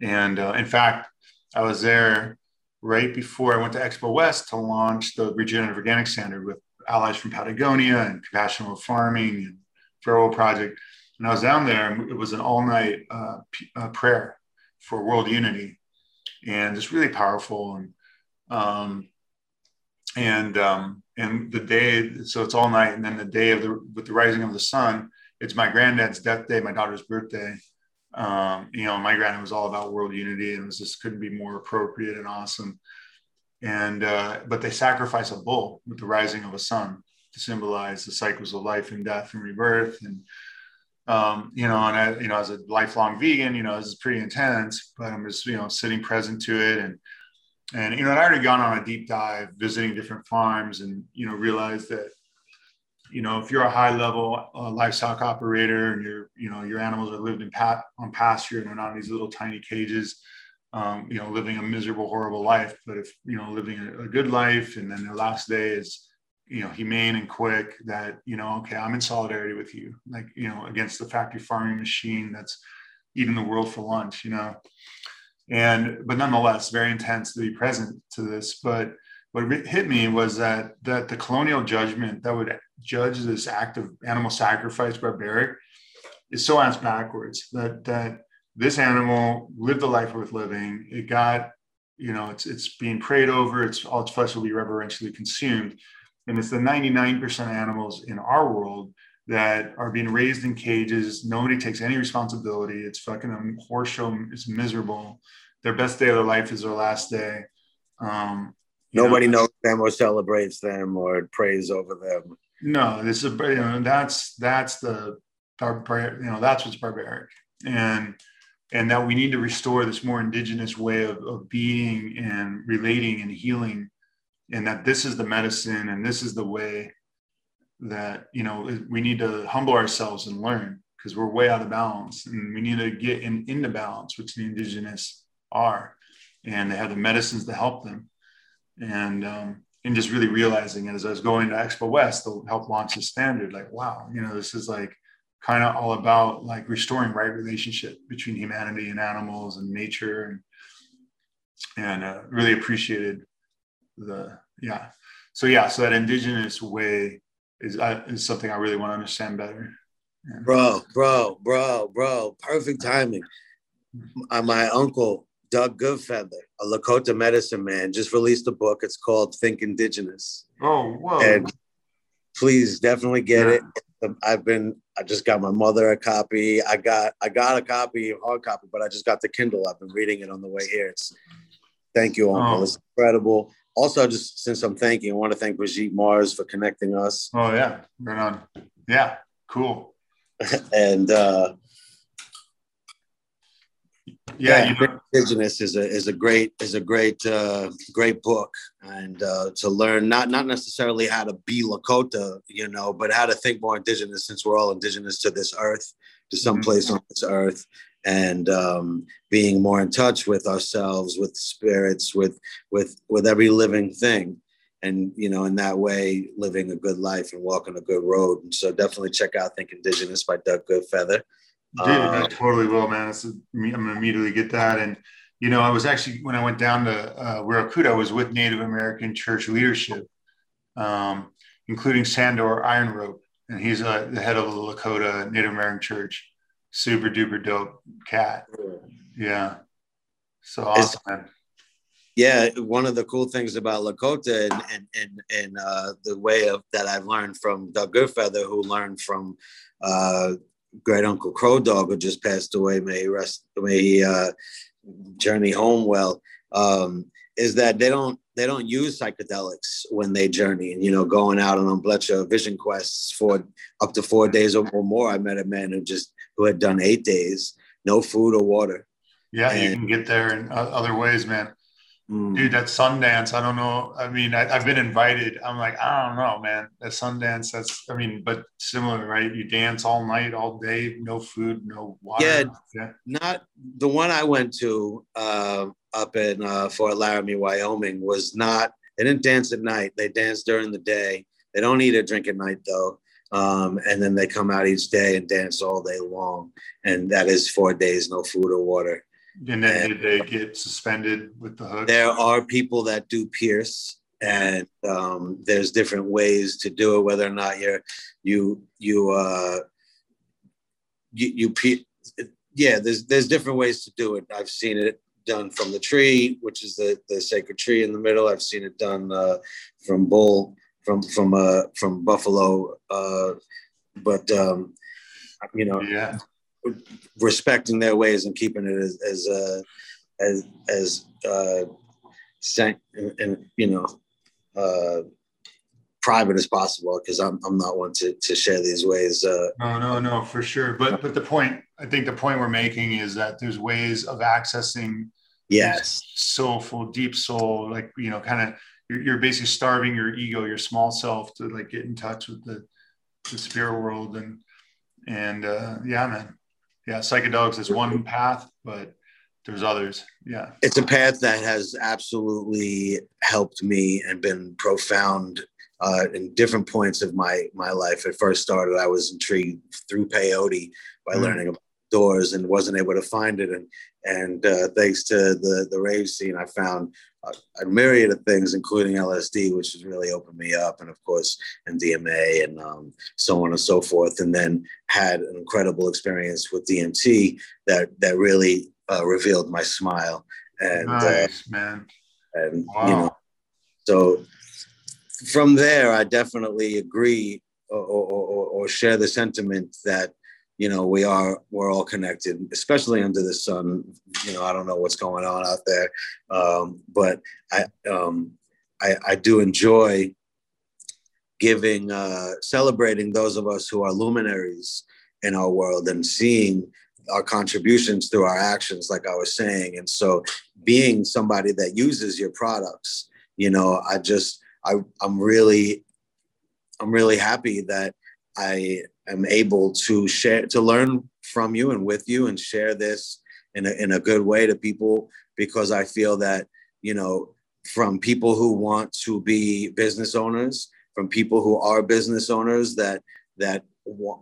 And uh, in fact, I was there right before I went to Expo West to launch the regenerative organic standard with allies from Patagonia and Compassionate Farming and Fair World Project. And I was down there, and it was an all night uh, p- uh, prayer for world unity. And it's really powerful. And, um, and, um, and the day, so it's all night. And then the day of the, with the rising of the sun, it's my granddad's death day, my daughter's birthday. Um, you know, my granddad was all about world unity and was just couldn't be more appropriate and awesome. And, uh, but they sacrifice a bull with the rising of a sun to symbolize the cycles of life and death and rebirth. And, um, you know, and I, you know, as a lifelong vegan, you know, this is pretty intense, but I'm just, you know, sitting present to it. And, and, you know, I'd already gone on a deep dive visiting different farms and, you know, realized that, you know, if you're a high level uh, livestock operator and your, you know, your animals are lived in pat on pasture and they're not in these little tiny cages, um, you know, living a miserable, horrible life. But if, you know, living a, a good life and then their last day is, you know, humane and quick that, you know, okay, I'm in solidarity with you, like, you know, against the factory farming machine that's eating the world for lunch, you know. And but nonetheless, very intense to be present to this. But what hit me was that that the colonial judgment that would judge this act of animal sacrifice barbaric is so ass backwards that that this animal lived the life worth living. It got, you know, it's it's being prayed over. It's all its flesh will be reverentially consumed and it's the 99% animals in our world that are being raised in cages. Nobody takes any responsibility. It's fucking a horse show. It's miserable. Their best day of their life is their last day. Um, Nobody know, knows them or celebrates them or prays over them. No, this is you know that's that's the you know that's what's barbaric and and that we need to restore this more indigenous way of, of being and relating and healing and that this is the medicine and this is the way that you know we need to humble ourselves and learn because we're way out of balance and we need to get in into balance which the indigenous are and they have the medicines to help them. And um, and just really realizing it as i was going to expo west to help launch the standard like wow you know this is like kind of all about like restoring right relationship between humanity and animals and nature and and uh, really appreciated the yeah. So yeah so that indigenous way is uh, is something i really want to understand better. Yeah. bro bro bro bro perfect timing. Uh, my uncle doug goodfeather a lakota medicine man just released a book. It's called think indigenous. Oh whoa. And please definitely get yeah. it. I've been i just got my mother a copy. I got i got a copy hard copy but i just got the kindle. I've been reading it on the way here. It's thank you uncle. Oh. it's incredible also, just since I'm thanking, I want to thank Brigitte Mars for connecting us. Oh yeah, right on. Yeah, cool. and uh, yeah, yeah indigenous is a is a great is a great uh, great book, and uh, to learn not not necessarily how to be Lakota, you know, but how to think more indigenous, since we're all indigenous to this earth, to some mm-hmm. place on this earth, and um, being more in touch with ourselves, with spirits, with with with every living thing, and you know, in that way, living a good life and walking a good road. And so, definitely check out "Think Indigenous" by Doug Goodfeather. Dude, uh, I totally will, man. I'm gonna immediately get that. And you know, I was actually when I went down to uh, Wirakuta, I was with Native American church leadership, um, including Sandor Iron Rope, and he's uh, the head of the Lakota Native American Church super duper dope cat. Yeah. So awesome. man. Yeah, one of the cool things about Lakota and and and, and uh, the way of that I've learned from Doug Goodfeather, who learned from uh, great uncle Crow Dog, who just passed away, may he rest, may he uh, journey home well, um, is that they don't they don't use psychedelics when they journey and you know going out on Umblecha vision quests for up to four days or, more. I met a man who just who had done eight days, no food or water. Yeah, and, you can get there in other ways, man. Mm. Dude, that Sundance, I don't know. I mean, I, have been invited. I'm like, I don't know, man. That Sundance, that's, I mean, but similar, right? You dance all night, all day, no food, no water. Yeah, yeah. not the one I went to uh, up in uh, Fort Laramie, Wyoming, was not, they didn't dance at night. They dance during the day. They don't eat or drink at night, though. Um, and then they come out each day and dance all day long. And that is four days, no food or water. And then did they get suspended with the hook? There are people that do pierce, and um, there's different ways to do it. Whether or not you're you you uh, you, you yeah, there's there's different ways to do it. I've seen it done from the tree, which is the the sacred tree in the middle. I've seen it done uh, from bull from from uh, from buffalo, uh, but um, you know, yeah respecting their ways and keeping it as as uh, as as uh, and, and, you know uh, private as possible because I'm I'm not one to to share these ways. Uh, no, no, no, for sure. But but the point I think the point we're making is that there's ways of accessing yes soulful deep soul like you know kind of you're, you're basically starving your ego your small self to like get in touch with the the spirit world and and uh yeah man yeah, psychedelics is one path, but there's others. Yeah. It's a path that has absolutely helped me and been profound uh, in different points of my my life. It first started, I was intrigued through peyote by mm. learning about doors and wasn't able to find it. And and uh, thanks to the the rave scene, I found a, myriad of things, including LSD, which has really opened me up, and of course, MDMA and um, so on and so forth. And then had an incredible experience with DMT that that really uh, revealed my smile. And uh, nice, uh, man. And wow. you know, so from there, I definitely agree or, or, or share the sentiment that you know we are we're all connected especially under the sun. You know i don't know what's going on out there. Um, but i um, I, I do enjoy giving uh, celebrating those of us who are luminaries in our world and seeing our contributions through our actions like i was saying. And so being somebody that uses your products you know i just I, i'm really i'm really happy that i am able to share to learn from you and with you and share this in a, in a good way to people because I feel that you know from people who want to be business owners from people who are business owners that that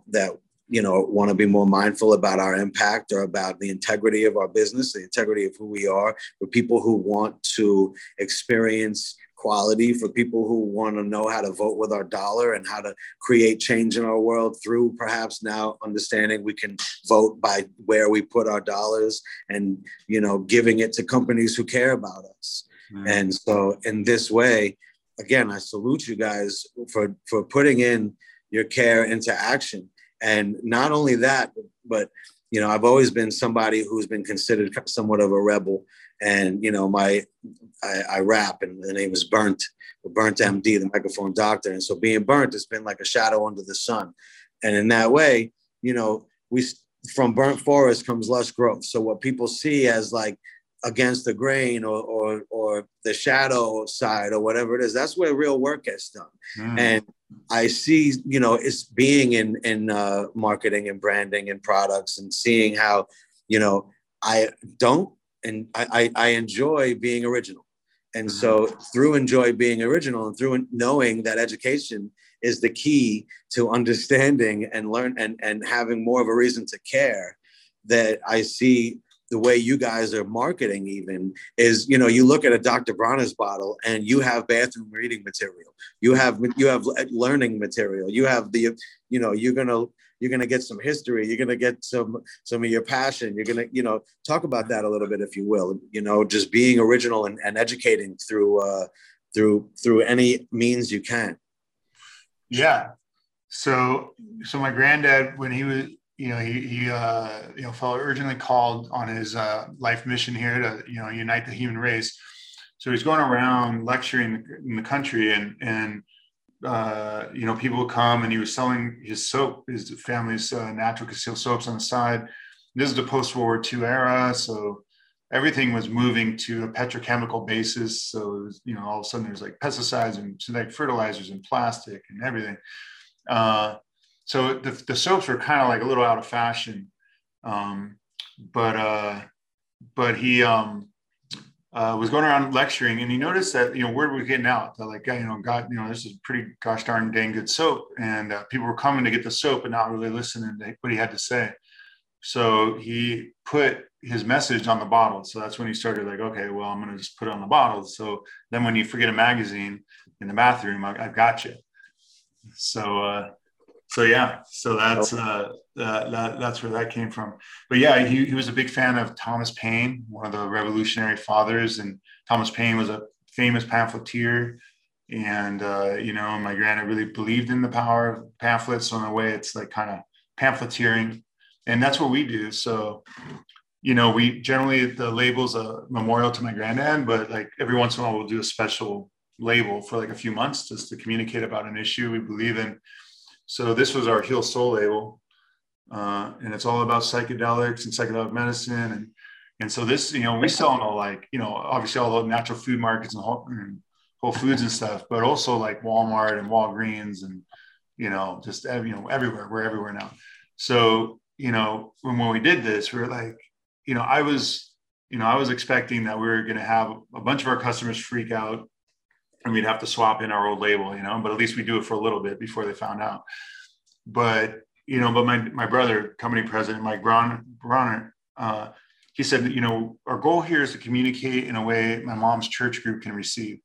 that you know want to be more mindful about our impact or about the integrity of our business the integrity of who we are for people who want to experience quality for people who want to know how to vote with our dollar and how to create change in our world through perhaps now understanding we can vote by where we put our dollars and you know giving it to companies who care about us. Mm. and so in this way again i salute you guys for for putting in your care into action. And not only that but you know i've always been somebody who's been considered somewhat of a rebel and you know my I, I, rap and the name is burnt burnt md the microphone doctor. And so being burnt has been like a shadow under the sun. And in that way you know we from burnt forest comes lush growth. So what people see as like against the grain or or, or the shadow side or whatever it is that's where real work gets done. Mm. and i see you know it's being in in uh, marketing and branding and products and seeing how you know i don't and I, I, I enjoy being original. And so mm-hmm. through enjoy being original and through knowing that education is the key to understanding and learn and, and having more of a reason to care that I see the way you guys are marketing even is you know you look at a dr bronner's bottle and you have bathroom reading material you have you have learning material you have the you know you're gonna you're going to get some history you're going to get some some of your passion you're going to you know talk about that a little bit if you will you know just being original and, and educating through uh through through any means you can yeah so so my granddad when he was you know, he, he uh, you know, felt urgently called on his uh, life mission here to, you know, unite the human race. So he's going around lecturing in the country and, and, uh, you know, people would come and he was selling his soap, his family's uh, natural castile soaps on the side. This is the post World War II era. So everything was moving to a petrochemical basis. So, was, you know, all of a sudden there's like pesticides and synthetic fertilizers and plastic and everything. Uh, so the, the soaps were kind of like a little out of fashion. Um, but, uh, but he, um, uh, was going around lecturing and he noticed that, you know, word was getting out that like, you know, God, you know, this is pretty gosh darn dang good soap. And uh, people were coming to get the soap and not really listening to what he had to say. So he put his message on the bottle. So that's when he started like, okay, well, I'm going to just put it on the bottle. So then when you forget a magazine in the bathroom, I, have got you. So, uh, so yeah, so that's uh, uh, that, that's where that came from. But yeah, he, he was a big fan of Thomas Paine, one of the revolutionary fathers, and Thomas Paine was a famous pamphleteer. And uh, you know, my granddad really believed in the power of pamphlets. So in a way, it's like kind of pamphleteering, and that's what we do. So you know, we generally the label's a memorial to my granddad, but like every once in a while we'll do a special label for like a few months just to communicate about an issue we believe in so this was our Heal Soul label, uh, and it's all about psychedelics and psychedelic medicine. And and so this, you know, we sell in all like, you know, obviously all the natural food markets and Whole, and Whole Foods and stuff, but also like Walmart and Walgreens and you know, just you know, everywhere. We're everywhere now. So you know, when when we did this, we were like, you know, I was, you know, I was expecting that we were going to have a bunch of our customers freak out and we'd have to swap in our old label, you know, but at least we do it for a little bit before they found out. But, you know, but my, my brother, company president, Mike Bronner, uh, he said, you know, our goal here is to communicate in a way my mom's church group can receive.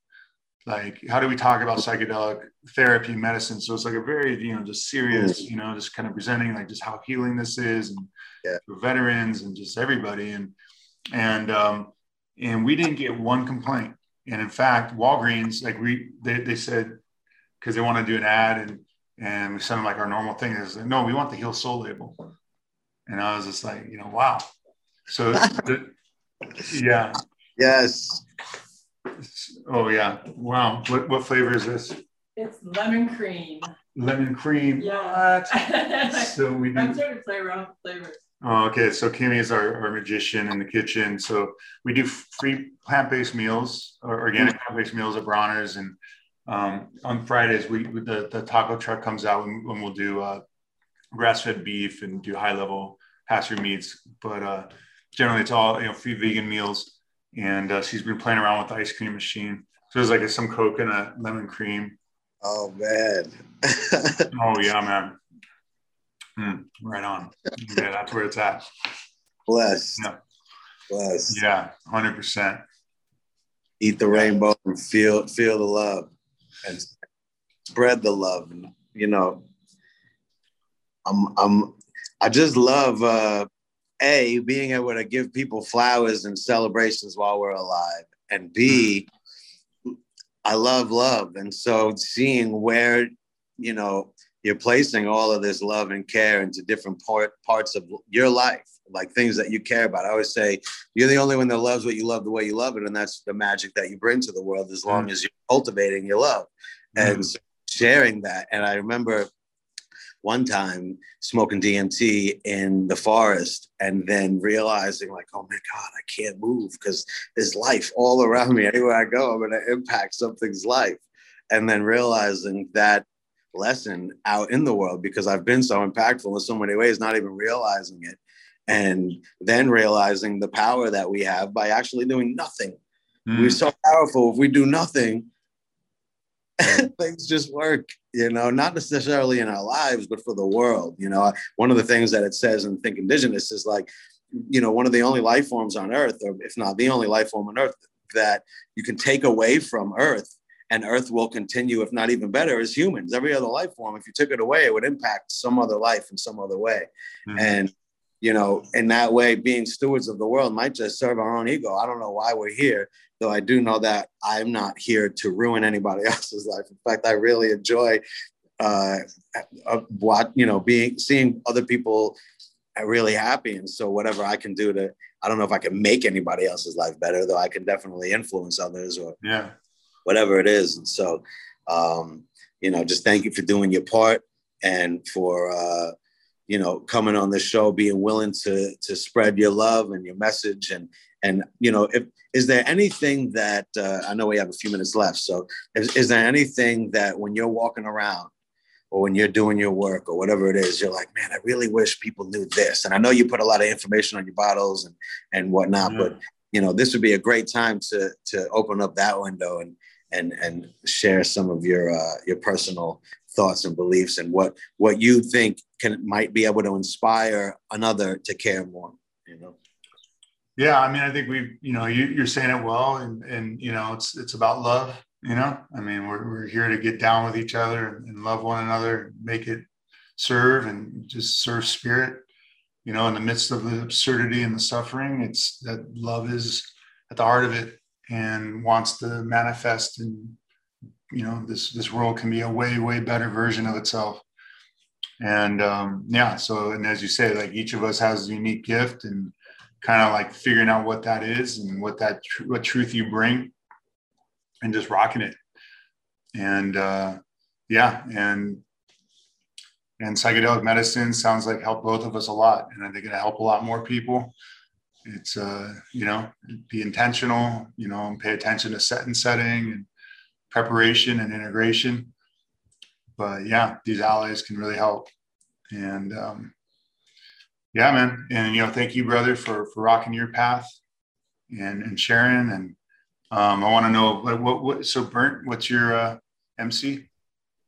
Like, how do we talk about psychedelic therapy, medicine? So it's like a very, you know, just serious, you know, just kind of presenting like just how healing this is and yeah. for veterans and just everybody. And, and, um, and we didn't get one complaint and in fact, Walgreens, like we, they, they said, because they want to do an ad and, and we sent them like our normal thing is no, we want the Heal Soul label. And I was just like, you know, wow. So, the, yeah. Yes. Oh yeah. Wow. What, what flavor is this? It's lemon cream. Lemon cream. Yeah. so we do. I'm trying to play around with flavors. Oh, okay. So Kimmy is our, our magician in the kitchen. So we do free plant-based meals or organic mm-hmm. plant-based meals at Bronner's. And um, on Fridays, we the, the taco truck comes out when, when we'll do uh, grass-fed beef and do high-level pasture meats. But uh, generally, it's all you know free vegan meals. And uh, she's been playing around with the ice cream machine. So there's like some coconut lemon cream. Oh man. oh yeah, man. Mm, right on. Yeah, that's where it's at. Bless. Yeah. Bless. Yeah, hundred percent. Eat the rainbow and feel feel the love, and spread the love. And you know, I'm I'm I just love uh, a being able to give people flowers and celebrations while we're alive, and b I love love, and so seeing where you know you're placing all of this love and care into different part, parts of your life, like things that you care about. I always say you're the only one that loves what you love the way you love it, and that's the magic that you bring to the world. As long mm. as you're cultivating your love mm. and sharing that. And I remember one time smoking DMT in the forest and then realizing like, oh my God, I can't move because there's life all around me. Anywhere I go, I'm going to impact something's life. And then realizing that lesson out in the world because I've been so impactful in so many ways, not even realizing it. And then realizing the power that we have by actually doing nothing. Mm. We're so powerful. If we do nothing, things just work, you know, not necessarily in our lives, but for the world. You know, one of the things that it says in Think Indigenous is like, you know, one of the only life forms on earth, or if not the only life form on earth, that you can take away from earth and Earth will continue, if not even better, as humans. Every other life form, if you took it away, it would impact some other life in some other way. Mm-hmm. And you know, in that way, being stewards of the world might just serve our own ego. I don't know why we're here, though I do know that I'm not here to ruin anybody else's life. In fact, I really enjoy uh, what you know, being seeing other people really happy. And so whatever I can do to, I don't know if I can make anybody else's life better, though I can definitely influence others or yeah, whatever it is. And so, um, you know, just thank you for doing your part and for, uh, you know, coming on the show, being willing to to spread your love and your message, and and you know, if is there anything that uh, I know we have a few minutes left, so is, is there anything that when you're walking around or when you're doing your work or whatever it is, you're like, man, I really wish people knew this. And I know you put a lot of information on your bottles and and whatnot, but you know, this would be a great time to to open up that window and and and share some of your uh, your personal thoughts and beliefs and what what you think can might be able to inspire another to care more you know? Yeah i mean i think we you know you, are saying it well and and you know it's it's about love you know? I mean we're, we're here to get down with each other and, and love one another make it serve and just serve spirit. You know in the midst of the absurdity and the suffering it's that love is at the heart of it and wants to manifest and you know this this world can be a way way better version of itself. And um, yeah so and as you say like each of us has a unique gift and kind of like figuring out what that is and what that tr- what truth you bring and just rocking it. And uh, yeah and and psychedelic medicine sounds like help both of us a lot and i think it'll help a lot more people it's uh you know be intentional you know and pay attention to set and setting and preparation and integration. But yeah, these allies can really help. And um, yeah, man. And you know, thank you, brother, for for rocking your path and and sharing. And um, I want to know what, what what so burnt. What's your uh, MC?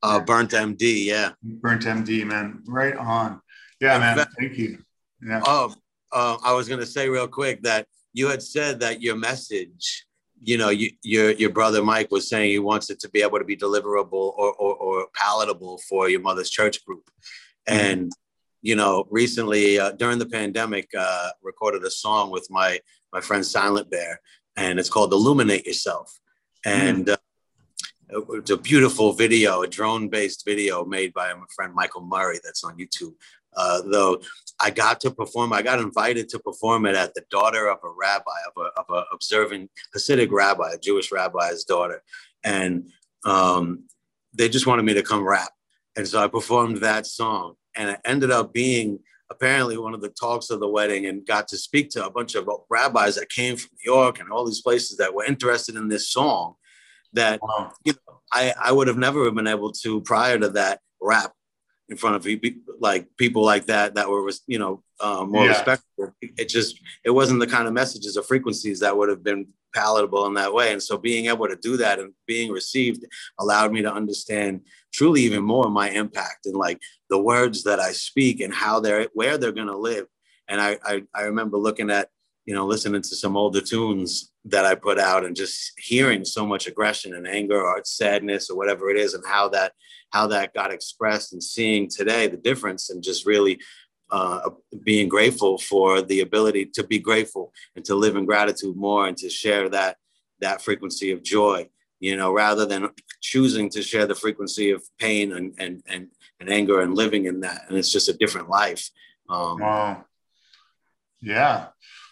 Uh, burnt MD. Yeah. Burnt MD, man. Right on. Yeah, man. Thank you. Yeah. Oh, uh, I was gonna say real quick that you had said that your message you know, you, your your brother Mike was saying he wants it to be able to be deliverable or or, or palatable for your mother's church group, mm-hmm. and you know, recently uh, during the pandemic, uh, recorded a song with my my friend Silent Bear, and it's called "Illuminate Yourself," and mm-hmm. it's a beautiful video, a drone based video made by my friend Michael Murray that's on YouTube. Uh, though I got to perform, I got invited to perform it at the daughter of a rabbi, of a, of a observant Hasidic rabbi, a Jewish rabbi's daughter. And um, they just wanted me to come rap. And so I performed that song. And it ended up being apparently one of the talks of the wedding and got to speak to a bunch of rabbis that came from New York and all these places that were interested in this song that wow. you know, I, I would have never been able to prior to that rap in front of like people like that that were you know um, more yeah. respectful. It just it wasn't the kind of messages or frequencies that would have been palatable in that way. And so being able to do that and being received allowed me to understand truly even more my impact and like the words that I speak and how they're where they're gonna live. And I I, I remember looking at you know listening to some older tunes that I put out and just hearing so much aggression and anger or sadness or whatever it is and how that how that got expressed and seeing today the difference and just really uh, being grateful for the ability to be grateful and to live in gratitude more and to share that that frequency of joy you know rather than choosing to share the frequency of pain and and and, and anger and living in that. And it's just a different life. Um, wow. Yeah.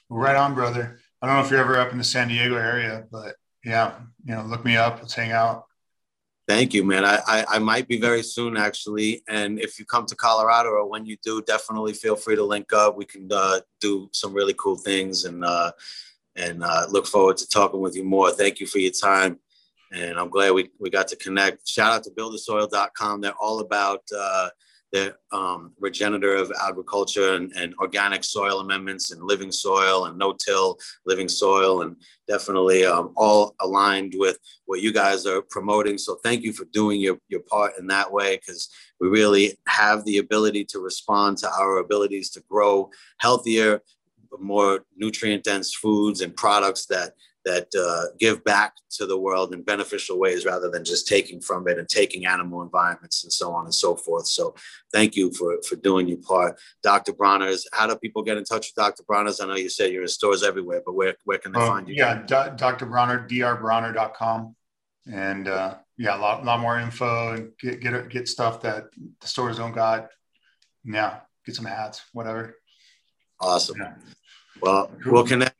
Right on brother. I don't know if you're ever up in the san diego area but yeah you know look me up. Let's hang out Thank you, man. I, I, I might be very soon, actually. And if you come to Colorado or when you do, definitely feel free to link up. We can uh, do some really cool things and uh, and uh, look forward to talking with you more. Thank you for your time. And I'm glad we, we got to connect. Shout out to buildasoil.com. They're all about uh, the um, regenerative agriculture and, and, organic soil amendments and living soil and no-till living soil and definitely um, all aligned with what you guys are promoting. So thank you for doing your, your part in that way because we really have the ability to respond to our abilities to grow healthier, more nutrient dense foods and products that that uh, give back to the world in beneficial ways rather than just taking from it and taking animal environments and so on and so forth. So thank you for, for doing your part. Dr. Bronner's, how do people get in touch with Dr. Bronner's? I know you said you're in stores everywhere, but where, where can they um, find you? Yeah, D- Dr. Bronner, drbronner.com. And uh, yeah, a lot, lot more info and get, get, get stuff that the stores don't got. Yeah, get some hats, whatever. Awesome. Yeah. Well, we'll connect.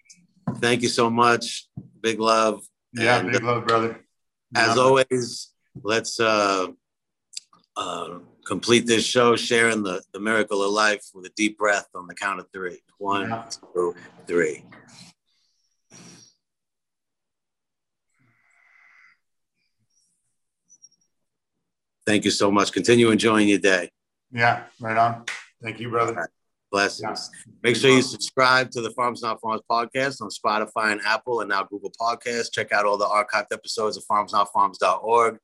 Thank you so much. Big love. Yeah, And, big love, brother. As Yeah. always, let's uh, uh, complete this show sharing the, the miracle of life with a deep breath on the count of three. One, Yeah. two, three. Thank you so much. Continue enjoying your day. Yeah, right on. Thank you, brother. Blessings. Make sure you subscribe to the Farms Not Pharms podcast on Spotify and Apple and now Google Podcasts. Check out all the archived episodes of farmsnotpharms.org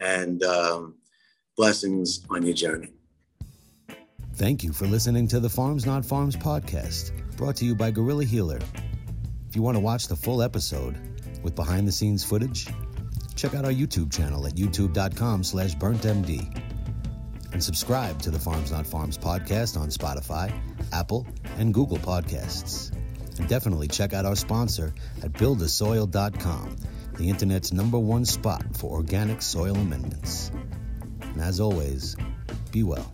and um, blessings on your journey. Thank you for listening to the Farms Not Pharms podcast, brought to you by Gorilla Healer. If you want to watch the full episode with behind the scenes footage, check out our YouTube channel at youtube.com slash burntmd. And subscribe to the Farms Not Pharms podcast on Spotify, Apple, and Google Podcasts. And definitely check out our sponsor at buildasoil.com, the internet's number one spot for organic soil amendments. And as always, be well.